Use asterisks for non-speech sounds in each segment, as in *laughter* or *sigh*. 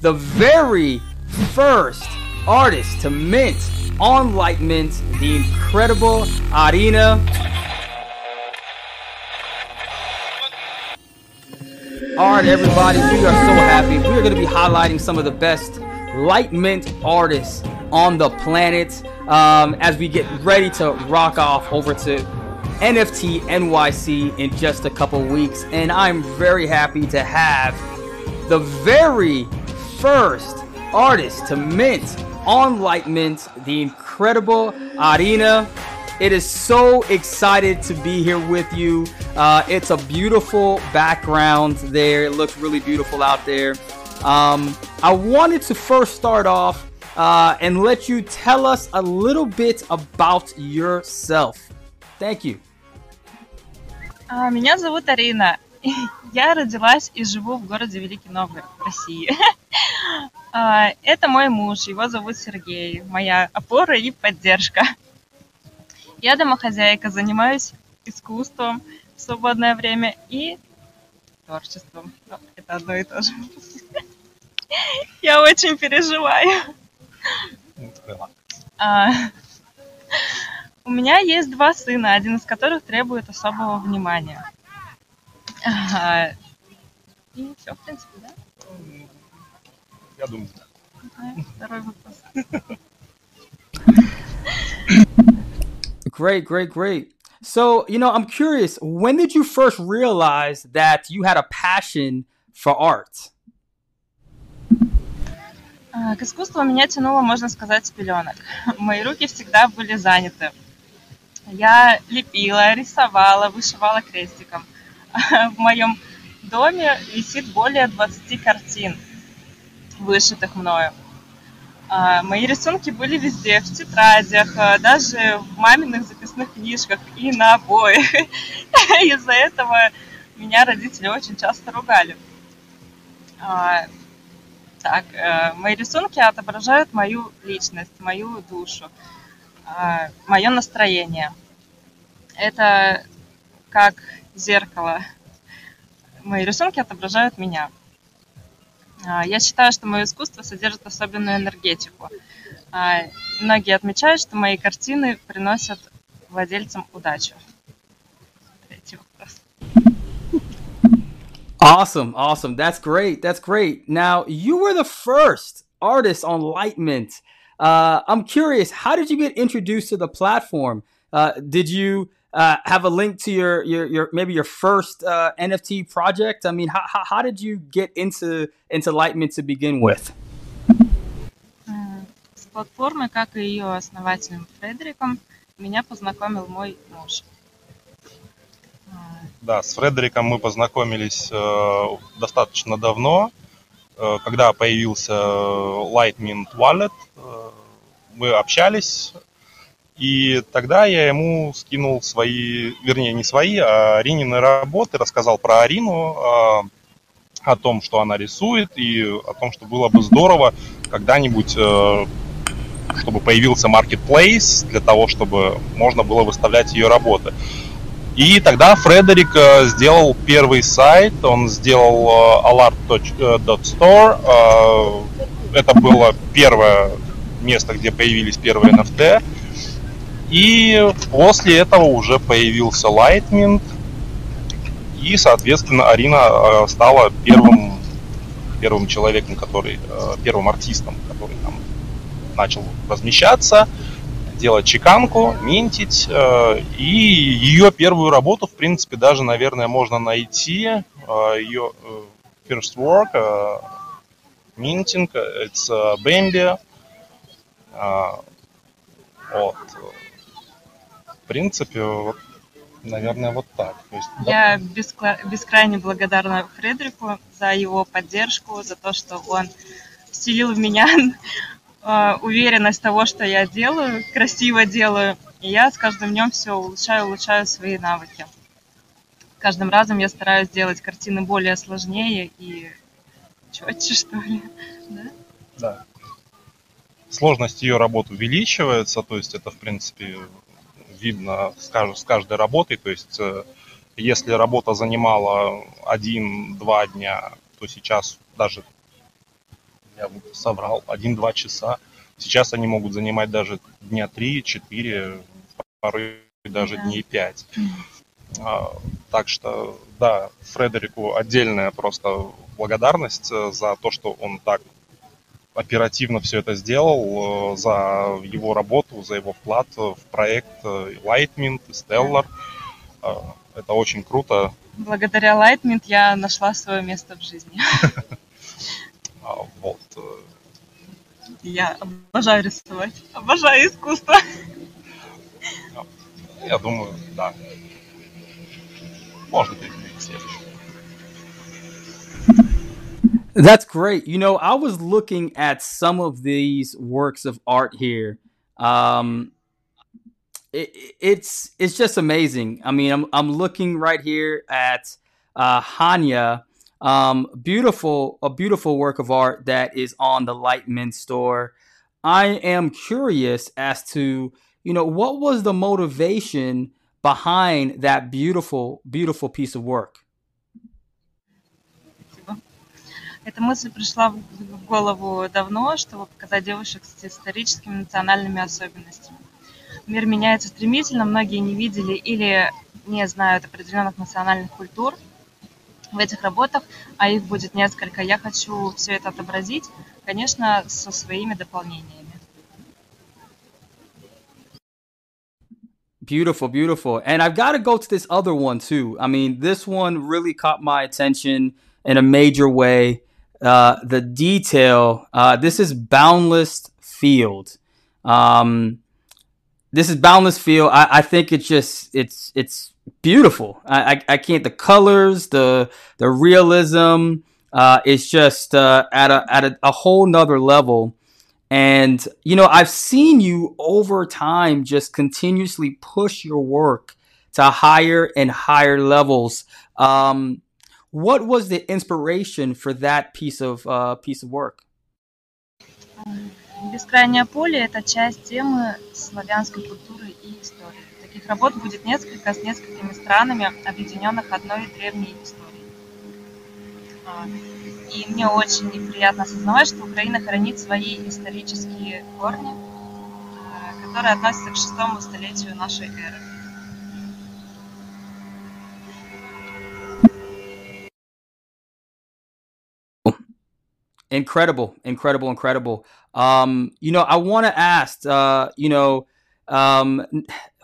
the very first artist to mint on the incredible Arina. All right, everybody, we are so happy. We are going to be highlighting some of the best Lightmint artists on the planet um, as we get ready to rock off over to NFT NYC in just a couple weeks. And I'm very happy to have the very first artist to mint on Lightmint, the incredible Arina. It is so excited to be here with you. Uh, it's a beautiful background there. It looks really beautiful out there. Um, I wanted to first start off uh, and let you tell us a little bit about yourself. Thank you. Меня зовут Арина. *laughs* Я родилась и живу в городе Великий Новгород, в России. *laughs* *laughs* Это мой муж, его зовут Сергей, моя опора и поддержка. Я домохозяйка, занимаюсь искусством в свободное время и творчеством. Это одно и то же. *laughs* Я очень переживаю. А, у меня есть два сына, один из которых требует особого внимания. А, и все, в принципе, да? Я думаю, да. Второй вопрос. Great, great, great. So, you know, I'm curious, when did you first realize that you had a passion for art? К искусству меня тянуло, можно сказать, с пеленок. Мои руки всегда были заняты. Я лепила, рисовала, вышивала крестиком. *laughs* В моем доме висит более 20 картин, вышитых мною. Мои рисунки были везде, в тетрадях, даже в маминых записных книжках и на обоих. *laughs* Из-за этого меня родители очень часто ругали. Так, мои рисунки отображают мою личность, мою душу, мое настроение. Это как зеркало. Мои рисунки отображают меня. Я считаю, что мое искусство содержит особенную энергетику. Многие отмечают, что мои картины приносят владельцам удачу. Третий вопрос. Awesome, awesome. That's great. That's great. Now, you were the first artist on Lightmint. Uh, I'm curious, how did you get introduced to the platform? Uh, did you uh, have a link to your your, your maybe your first uh, NFT project? I mean, how, how, how did you get into into Lightmint to begin with? С платформой, как и ее основателем Фредериком, меня познакомил мой муж. Да, с Фредериком мы познакомились э, достаточно давно, э, когда появился Lightmint Wallet. Э, мы общались, и тогда я ему скинул свои, вернее, не свои, а Аринины работы, рассказал про Арину, э, о том, что она рисует, и о том, что было бы здорово когда-нибудь, э, чтобы появился marketplace для того, чтобы можно было выставлять ее работы. И тогда Фредерик э, сделал первый сайт, он сделал э, alart.store. Это было первое место, где появились первые NFT. И после этого уже появился Lightmint. И, соответственно, Арина стала первым, первым человеком, который, первым артистом, который там начал размещаться делать чеканку, минтить. И ее первую работу, в принципе, даже, наверное, можно найти. Ее first work, minting, it's Bambi. Вот. В принципе, вот, наверное, вот так. То есть, Я да. бескрайне благодарна Фредерику за его поддержку, за то, что он вселил в меня *laughs* уверенность того, что я делаю, красиво делаю. И я с каждым днем все улучшаю, улучшаю свои навыки. Каждым разом я стараюсь делать картины более сложнее и четче, *laughs* что ли. Да? Да. Сложность ее работы увеличивается, то есть это, в принципе, видно с каждой работой. То есть если работа занимала один-два дня, то сейчас даже я соврал, один-два часа. Сейчас они могут занимать даже дня три, четыре, порой даже да. дней пять. А, так что, да, Фредерику отдельная просто благодарность э, за то, что он так оперативно все это сделал, э, за его работу, за его вклад в проект Lightmint и Stellar. А, это очень круто. Благодаря Lightmint я нашла свое место в жизни. *laughs* А, вот. Э, я обожаю рисовать, обожаю искусство. Я думаю, да. Можно перейти That's great. You know, I was looking at some of these works of art here. Um, it, it's it's just amazing. I mean, I'm I'm looking right here at uh, Hanya, um, beautiful a beautiful work of art that is on the Lightman store. I am curious as to you know what was the motivation behind that beautiful beautiful piece of work. Эта мысль пришла в голову давно, чтобы показать девушек с историческими национальными особенностями. Мир меняется стремительно, многие не видели или не знают определенных национальных культур в этих работах, а их будет несколько. Я хочу все это отобразить, конечно, со своими дополнениями. Beautiful, beautiful. And I've got to go to this other one too. I mean, this one really caught my attention in a major way. Uh, the detail. Uh, this is Boundless Field. Um, this is Boundless Field. I, I think it's just it's it's beautiful. I, I, I can't the colors, the the realism. Uh, it's just uh, at a at a, a whole nother level. And you know, I've seen you over time just continuously push your work to higher and higher levels. Um, what was the inspiration for that piece of uh, piece of work? Бескрайнее поле – это часть темы славянской культуры и истории. Таких работ будет несколько с несколькими странами, объединенных одной древней историей. А, и мне очень приятно осознавать, что Украина хранит свои исторические корни, а, которые относятся к шестому столетию нашей эры. Incredible, incredible, incredible. Um, you know, I want to ask, uh, you know, um,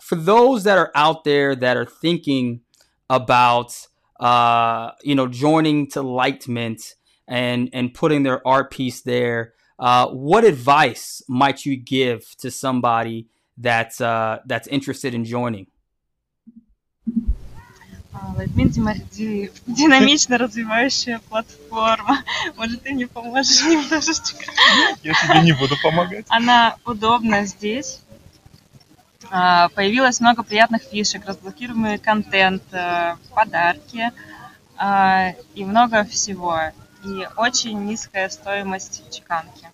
for those that are out there that are thinking about, uh, you know, joining to Lightment and and putting their art piece there, uh, what advice might you give to somebody that's uh, that's interested in joining? Лайтмин динамично развивающая платформа. Может, ты мне поможешь немножечко? Я тебе не буду помогать. Она удобна здесь. Появилось много приятных фишек, разблокируемый контент, подарки и много всего. И очень низкая стоимость чеканки.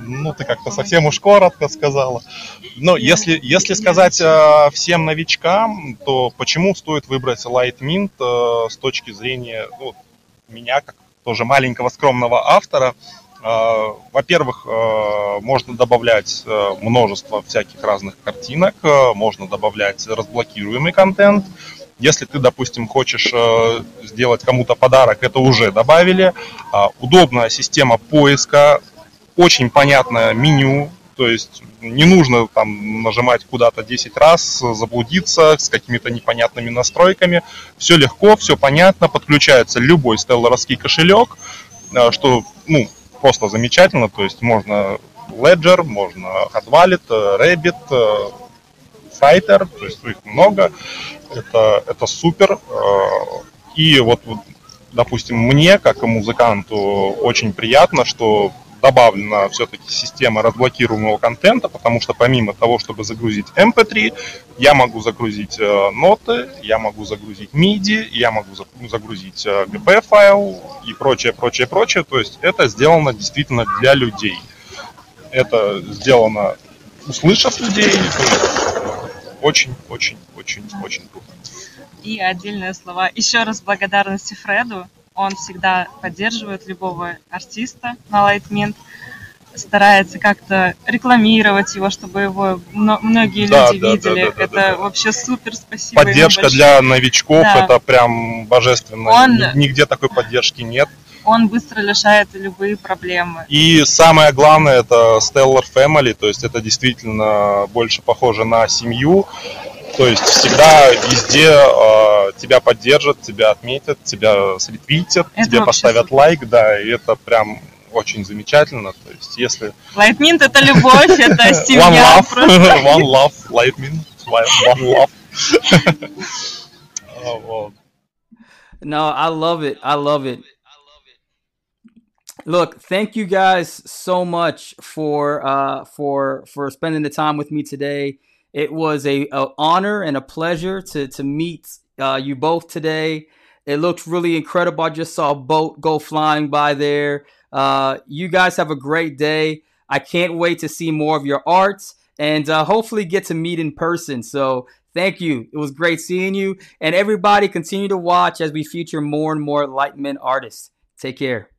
Ну, ты как-то совсем уж коротко сказала. Но если, если сказать э, всем новичкам, то почему стоит выбрать Light Mint э, с точки зрения ну, меня, как тоже маленького скромного автора, э, во-первых, э, можно добавлять э, множество всяких разных картинок, можно добавлять разблокируемый контент. Если ты, допустим, хочешь сделать кому-то подарок, это уже добавили. Э, удобная система поиска, очень понятное меню, то есть не нужно там нажимать куда-то 10 раз, заблудиться с какими-то непонятными настройками. Все легко, все понятно, подключается любой стелларовский кошелек, э, что ну, просто замечательно. То есть можно Ledger, можно Hot Wallet, Rabbit, э, Fighter, то есть их много. Это, это супер. Э, и вот, допустим, мне, как музыканту, очень приятно, что добавлена все-таки система разблокируемого контента, потому что помимо того, чтобы загрузить MP3, я могу загрузить э, ноты, я могу загрузить MIDI, я могу загрузить э, GP-файл и прочее, прочее, прочее. То есть это сделано действительно для людей. Это сделано услышав людей. Очень, очень, очень, очень круто. И отдельные слова. Еще раз благодарности Фреду Он всегда поддерживает любого артиста на Lightmint, старается как-то рекламировать его, чтобы его многие да, люди да, видели. Да, да, это да, да. вообще супер спасибо. Поддержка для новичков да. это прям божественно. Он... Нигде такой поддержки нет он быстро решает любые проблемы. И самое главное это Stellar Family, то есть это действительно больше похоже на семью. То есть всегда везде э, тебя поддержат, тебя отметят, тебя сретвитят, это тебе поставят супер. лайк, да, и это прям очень замечательно. То есть если... Lightmint это любовь, *laughs* это семья. *laughs* One love, one love, Lightmint, one love. No, I love it. I love it. look, thank you guys so much for uh, for for spending the time with me today. It was a, a honor and a pleasure to to meet uh, you both today. It looked really incredible. I just saw a boat go flying by there. Uh, you guys have a great day. I can't wait to see more of your art and uh, hopefully get to meet in person. So thank you. It was great seeing you. And everybody continue to watch as we feature more and more Lightman artists. Take care.